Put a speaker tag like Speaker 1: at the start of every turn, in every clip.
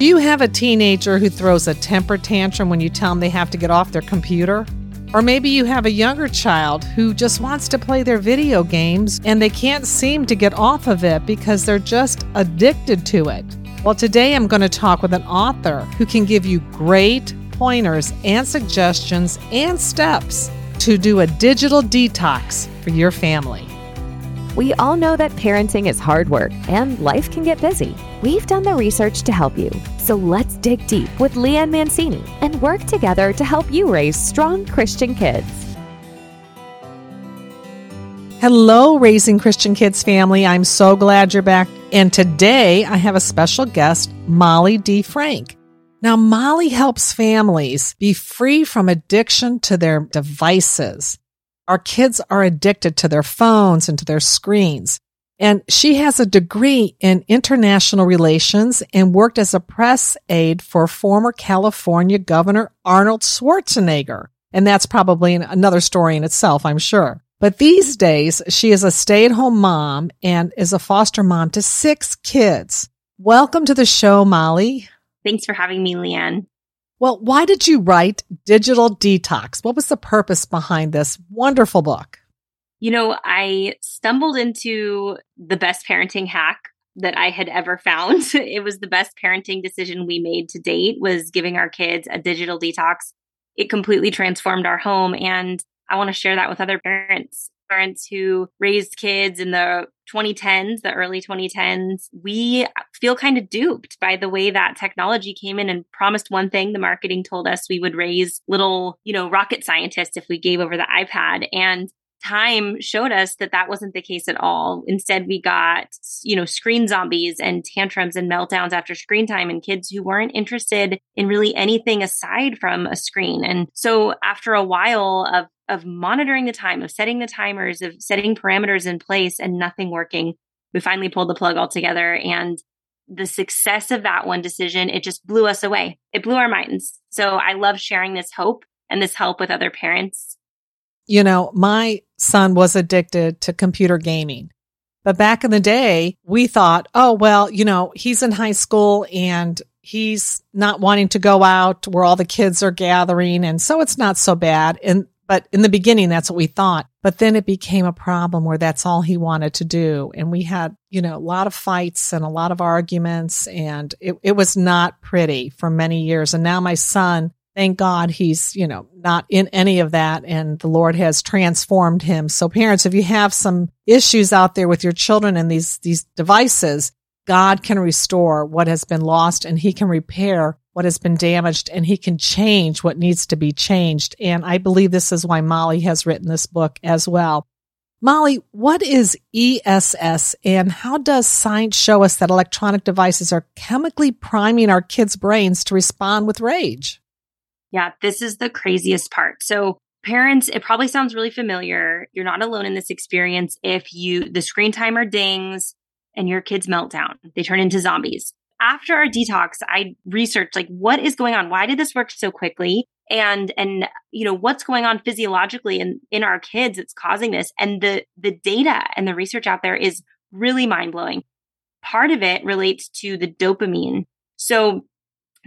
Speaker 1: Do you have a teenager who throws a temper tantrum when you tell them they have to get off their computer? Or maybe you have a younger child who just wants to play their video games and they can't seem to get off of it because they're just addicted to it. Well, today I'm going to talk with an author who can give you great pointers and suggestions and steps to do a digital detox for your family.
Speaker 2: We all know that parenting is hard work and life can get busy. We've done the research to help you. So let's dig deep with Leanne Mancini and work together to help you raise strong Christian kids.
Speaker 1: Hello, Raising Christian Kids family. I'm so glad you're back. And today I have a special guest, Molly DeFrank. Now, Molly helps families be free from addiction to their devices. Our kids are addicted to their phones and to their screens. And she has a degree in international relations and worked as a press aide for former California Governor Arnold Schwarzenegger. And that's probably another story in itself, I'm sure. But these days, she is a stay at home mom and is a foster mom to six kids. Welcome to the show, Molly.
Speaker 3: Thanks for having me, Leanne.
Speaker 1: Well, why did you write Digital Detox? What was the purpose behind this wonderful book?
Speaker 3: You know, I stumbled into the best parenting hack that I had ever found. it was the best parenting decision we made to date was giving our kids a digital detox. It completely transformed our home and I want to share that with other parents parents who raised kids in the 2010s, the early 2010s, we feel kind of duped by the way that technology came in and promised one thing. The marketing told us we would raise little, you know, rocket scientists if we gave over the iPad. And time showed us that that wasn't the case at all. Instead, we got, you know, screen zombies and tantrums and meltdowns after screen time and kids who weren't interested in really anything aside from a screen. And so after a while of of monitoring the time, of setting the timers, of setting parameters in place and nothing working, we finally pulled the plug altogether. And the success of that one decision, it just blew us away. It blew our minds. So I love sharing this hope and this help with other parents.
Speaker 1: You know, my son was addicted to computer gaming. But back in the day, we thought, oh, well, you know, he's in high school and he's not wanting to go out where all the kids are gathering. And so it's not so bad. And but in the beginning, that's what we thought. But then it became a problem where that's all he wanted to do. And we had, you know, a lot of fights and a lot of arguments and it, it was not pretty for many years. And now my son, thank God he's, you know, not in any of that and the Lord has transformed him. So parents, if you have some issues out there with your children and these, these devices, God can restore what has been lost and he can repair what has been damaged and he can change what needs to be changed. And I believe this is why Molly has written this book as well. Molly, what is ESS and how does science show us that electronic devices are chemically priming our kids' brains to respond with rage?
Speaker 3: Yeah, this is the craziest part. So, parents, it probably sounds really familiar. You're not alone in this experience if you the screen timer dings and your kids melt down. They turn into zombies after our detox, I researched like what is going on? Why did this work so quickly? And and you know what's going on physiologically in in our kids that's causing this? And the the data and the research out there is really mind blowing. Part of it relates to the dopamine. So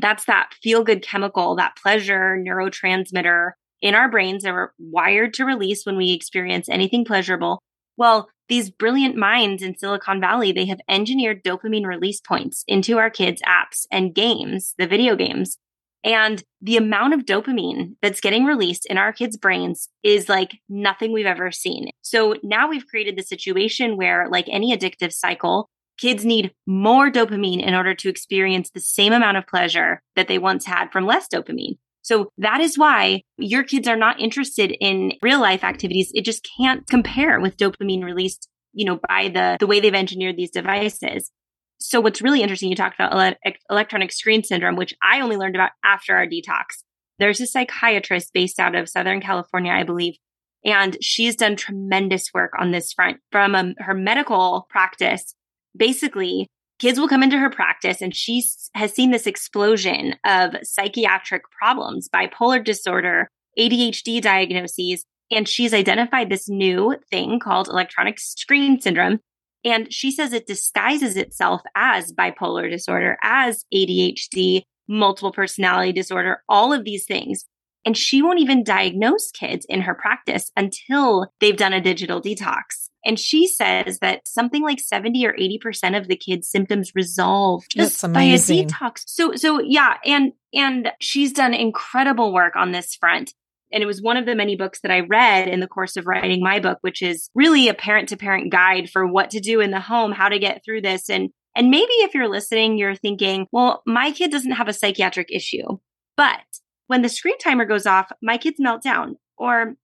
Speaker 3: that's that feel good chemical, that pleasure neurotransmitter in our brains that are wired to release when we experience anything pleasurable. Well, these brilliant minds in Silicon Valley, they have engineered dopamine release points into our kids' apps and games, the video games. And the amount of dopamine that's getting released in our kids' brains is like nothing we've ever seen. So now we've created the situation where, like any addictive cycle, kids need more dopamine in order to experience the same amount of pleasure that they once had from less dopamine. So that is why your kids are not interested in real life activities. It just can't compare with dopamine released, you know, by the, the way they've engineered these devices. So what's really interesting, you talked about ele- electronic screen syndrome, which I only learned about after our detox. There's a psychiatrist based out of Southern California, I believe, and she's done tremendous work on this front from um, her medical practice. Basically, kids will come into her practice and she has seen this explosion of psychiatric problems, bipolar disorder, ADHD diagnoses, and she's identified this new thing called electronic screen syndrome. And she says it disguises itself as bipolar disorder, as ADHD, multiple personality disorder, all of these things. And she won't even diagnose kids in her practice until they've done a digital detox. And she says that something like 70 or 80% of the kids' symptoms resolve just by a detox. So, so yeah. And, and she's done incredible work on this front. And it was one of the many books that I read in the course of writing my book, which is really a parent to parent guide for what to do in the home, how to get through this. And, and maybe if you're listening, you're thinking, well, my kid doesn't have a psychiatric issue, but when the screen timer goes off, my kids melt down or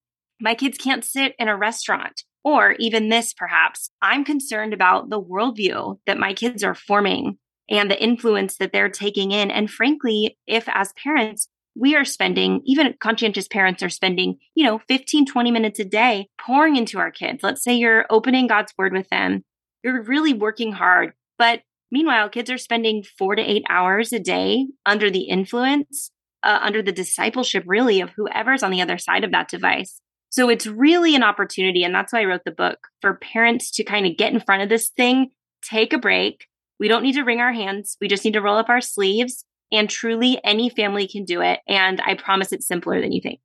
Speaker 3: my kids can't sit in a restaurant or even this, perhaps, I'm concerned about the worldview that my kids are forming and the influence that they're taking in. And frankly, if as parents, we are spending, even conscientious parents are spending, you know, 15, 20 minutes a day pouring into our kids. Let's say you're opening God's word with them. You're really working hard. But meanwhile, kids are spending four to eight hours a day under the influence, uh, under the discipleship, really, of whoever's on the other side of that device. So it's really an opportunity. And that's why I wrote the book for parents to kind of get in front of this thing, take a break. We don't need to wring our hands. We just need to roll up our sleeves. And truly, any family can do it. And I promise it's simpler than you think.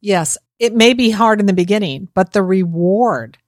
Speaker 1: Yes, it may be hard in the beginning, but the reward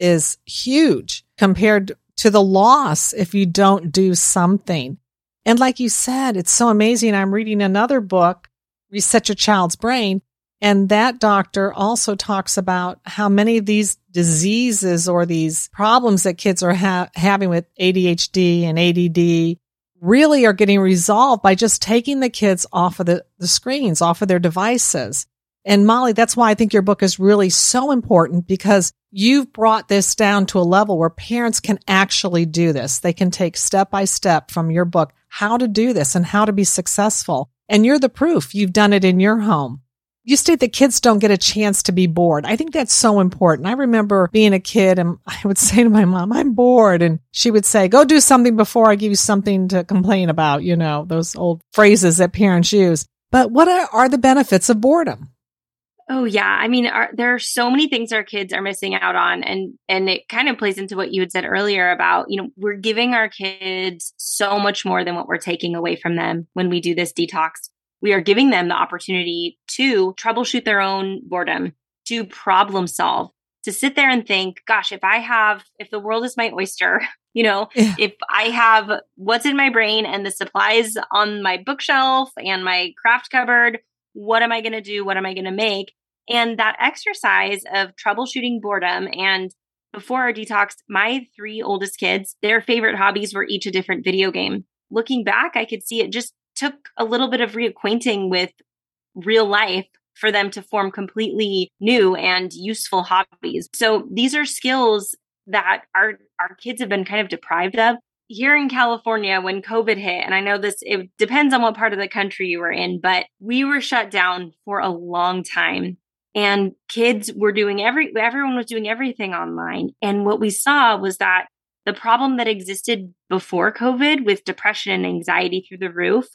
Speaker 1: is huge compared to the loss if you don't do something. And like you said, it's so amazing. I'm reading another book, Reset Your Child's Brain, and that doctor also talks about how many of these diseases or these problems that kids are ha- having with ADHD and ADD really are getting resolved by just taking the kids off of the, the screens, off of their devices. And Molly, that's why I think your book is really so important because you've brought this down to a level where parents can actually do this. They can take step by step from your book how to do this and how to be successful. And you're the proof. You've done it in your home you state that kids don't get a chance to be bored. I think that's so important. I remember being a kid and I would say to my mom, I'm bored. And she would say, go do something before I give you something to complain about. You know, those old phrases that parents use. But what are, are the benefits of boredom?
Speaker 3: Oh yeah, I mean, our, there are so many things our kids are missing out on, and and it kind of plays into what you had said earlier about you know we're giving our kids so much more than what we're taking away from them when we do this detox we are giving them the opportunity to troubleshoot their own boredom, to problem solve, to sit there and think, gosh, if I have, if the world is my oyster, you know, yeah. if I have what's in my brain and the supplies on my bookshelf and my craft cupboard, what am I going to do? What am I going to make? And that exercise of troubleshooting boredom and before our detox, my three oldest kids, their favorite hobbies were each a different video game. Looking back, I could see it just took a little bit of reacquainting with real life for them to form completely new and useful hobbies. So these are skills that our our kids have been kind of deprived of. Here in California when COVID hit, and I know this it depends on what part of the country you were in, but we were shut down for a long time. And kids were doing every everyone was doing everything online. And what we saw was that the problem that existed before COVID with depression and anxiety through the roof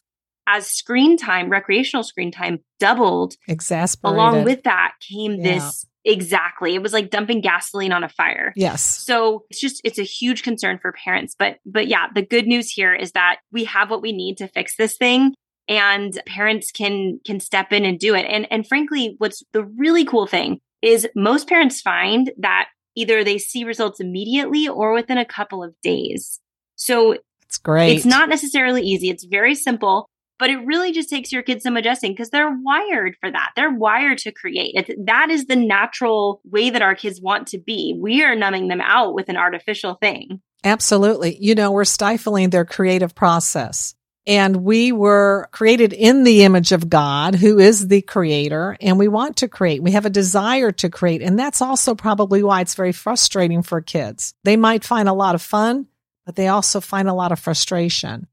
Speaker 3: as screen time, recreational screen time doubled,
Speaker 1: exasperated.
Speaker 3: Along with that came yeah. this exactly. It was like dumping gasoline on a fire.
Speaker 1: Yes.
Speaker 3: So it's just it's a huge concern for parents. But but yeah, the good news here is that we have what we need to fix this thing and parents can can step in and do it. And and frankly, what's the really cool thing is most parents find that either they see results immediately or within a couple of days. So
Speaker 1: it's great.
Speaker 3: It's not necessarily easy. It's very simple but it really just takes your kids some adjusting because they're wired for that. They're wired to create. It's, that is the natural way that our kids want to be. We are numbing them out with an artificial thing.
Speaker 1: Absolutely. You know, we're stifling their creative process. And we were created in the image of God, who is the creator, and we want to create. We have a desire to create. And that's also probably why it's very frustrating for kids. They might find a lot of fun, but they also find a lot of frustration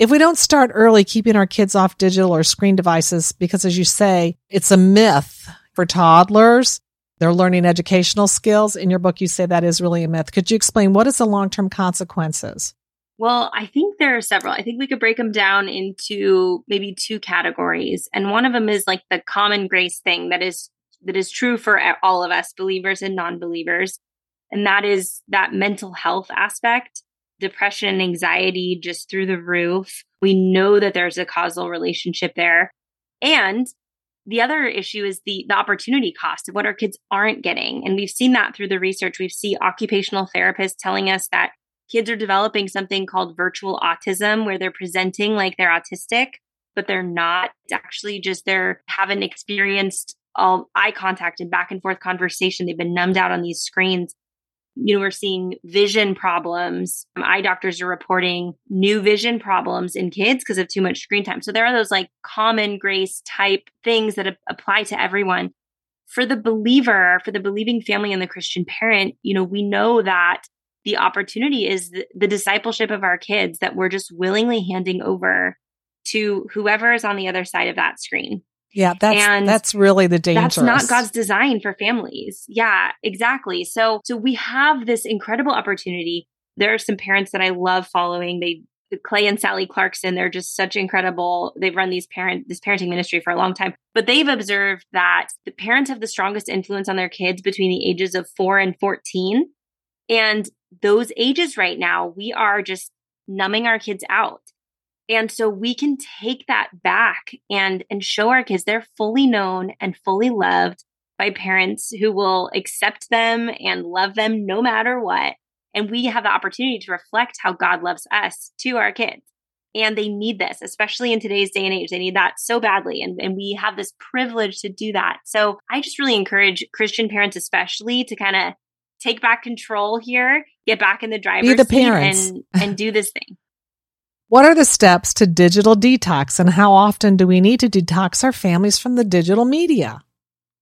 Speaker 1: if we don't start early keeping our kids off digital or screen devices, because as you say, it's a myth for toddlers, they're learning educational skills. In your book, you say that is really a myth. Could you explain what is the long term consequences?
Speaker 3: Well, I think there are several. I think we could break them down into maybe two categories. And one of them is like the common grace thing that is that is true for all of us, believers and non-believers. And that is that mental health aspect, depression and anxiety just through the roof. We know that there's a causal relationship there. And the other issue is the the opportunity cost of what our kids aren't getting. And we've seen that through the research. We've seen occupational therapists telling us that kids are developing something called virtual autism where they're presenting like they're autistic but they're not. It's actually just they're haven't experienced all eye contact and back and forth conversation. They've been numbed out on these screens you know, we're seeing vision problems. Um, eye doctors are reporting new vision problems in kids because of too much screen time. So there are those like common grace type things that apply to everyone. For the believer, for the believing family and the Christian parent, you know, we know that the opportunity is the, the discipleship of our kids that we're just willingly handing over to whoever is on the other side of that screen.
Speaker 1: Yeah, that's and that's really the danger.
Speaker 3: That's not God's design for families. Yeah, exactly. So so we have this incredible opportunity. There are some parents that I love following. They Clay and Sally Clarkson, they're just such incredible. They've run these parent this parenting ministry for a long time. But they've observed that the parents have the strongest influence on their kids between the ages of 4 and 14. And those ages right now, we are just numbing our kids out. And so we can take that back and and show our kids they're fully known and fully loved by parents who will accept them and love them no matter what. And we have the opportunity to reflect how God loves us to our kids. And they need this, especially in today's day and age. They need that so badly. And, and we have this privilege to do that. So I just really encourage Christian parents, especially, to kind of take back control here, get back in the driver's
Speaker 1: Be the parents.
Speaker 3: and, and do this thing.
Speaker 1: What are the steps to digital detox and how often do we need to detox our families from the digital media?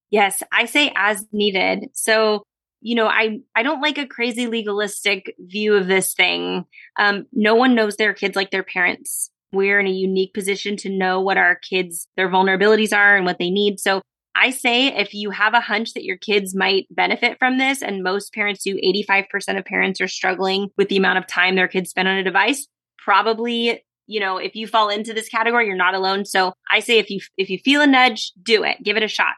Speaker 3: Yes, I say as needed. So, you know, I I don't like a crazy legalistic view of this thing. Um, no one knows their kids like their parents. We're in a unique position to know what our kids their vulnerabilities are and what they need. So, I say if you have a hunch that your kids might benefit from this, and most parents do, 85% of parents are struggling with the amount of time their kids spend on a device, probably you know if you fall into this category you're not alone. So i say if you if you feel a nudge do it. Give it a shot.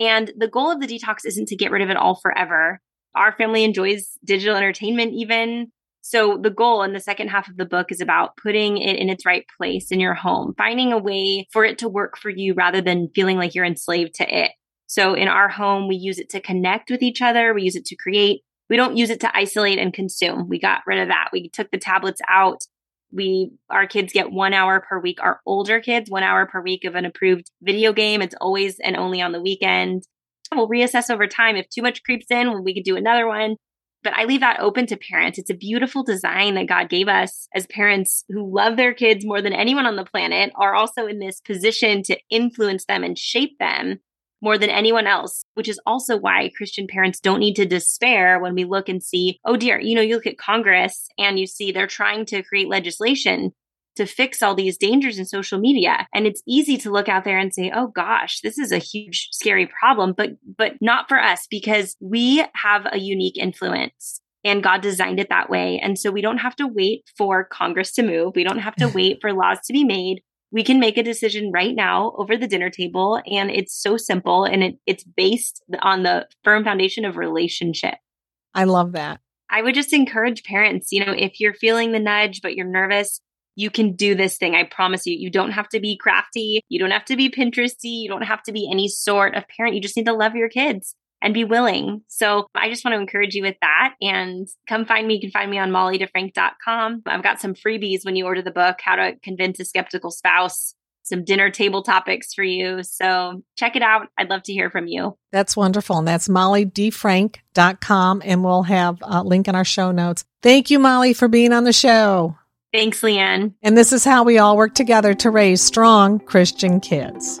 Speaker 3: And the goal of the detox isn't to get rid of it all forever. Our family enjoys digital entertainment even. So the goal in the second half of the book is about putting it in its right place in your home finding a way for it to work for you rather than feeling like you're enslaved to it. So in our home we use it to connect with each other. We use it to create. We don't use it to isolate and consume. We got rid of that. We took the tablets out we our kids get one hour per week. Our older kids one hour per week of an approved video game. It's always and only on the weekend. We'll reassess over time if too much creeps in we could do another one. But i leave that open to parents. It's a beautiful design that god gave us as parents who love their kids more than anyone on the planet are also in this position to influence them and shape them more than anyone else, which is also why Christian parents don't need to despair when we look and see, oh dear, you know, you look at Congress and you see they're trying to create legislation to fix all these dangers in social media. And it's easy to look out there and say oh gosh this is a huge scary problem but but not for us because we have a unique influence and God designed it that way. And so we don't have to wait for congress to move. We don't have to wait for laws to be made we can make a decision right now over the dinner table and it's so simple and it, it's based on the firm foundation of relationship.
Speaker 1: I love that.
Speaker 3: I would just encourage parents you know if you're feeling the nudge but you're nervous you can do this thing. I promise you you don't have to be crafty you don't have to be pinteresty you don't have to be any sort of parent. You just need to love your kids and be willing. So I just want to encourage you with that and come find me. You can find me on mollydefrank.com. I've got some freebies when you order the book, How to Convince a Skeptical Spouse, some dinner table topics for you. So check it out. I'd love to hear from you.
Speaker 1: That's wonderful. And that's mollydefrank.com. And we'll have a link in our show notes. Thank you, Molly, for being on the show.
Speaker 3: Thanks, Leanne.
Speaker 1: And this is how we all work together to raise strong Christian kids.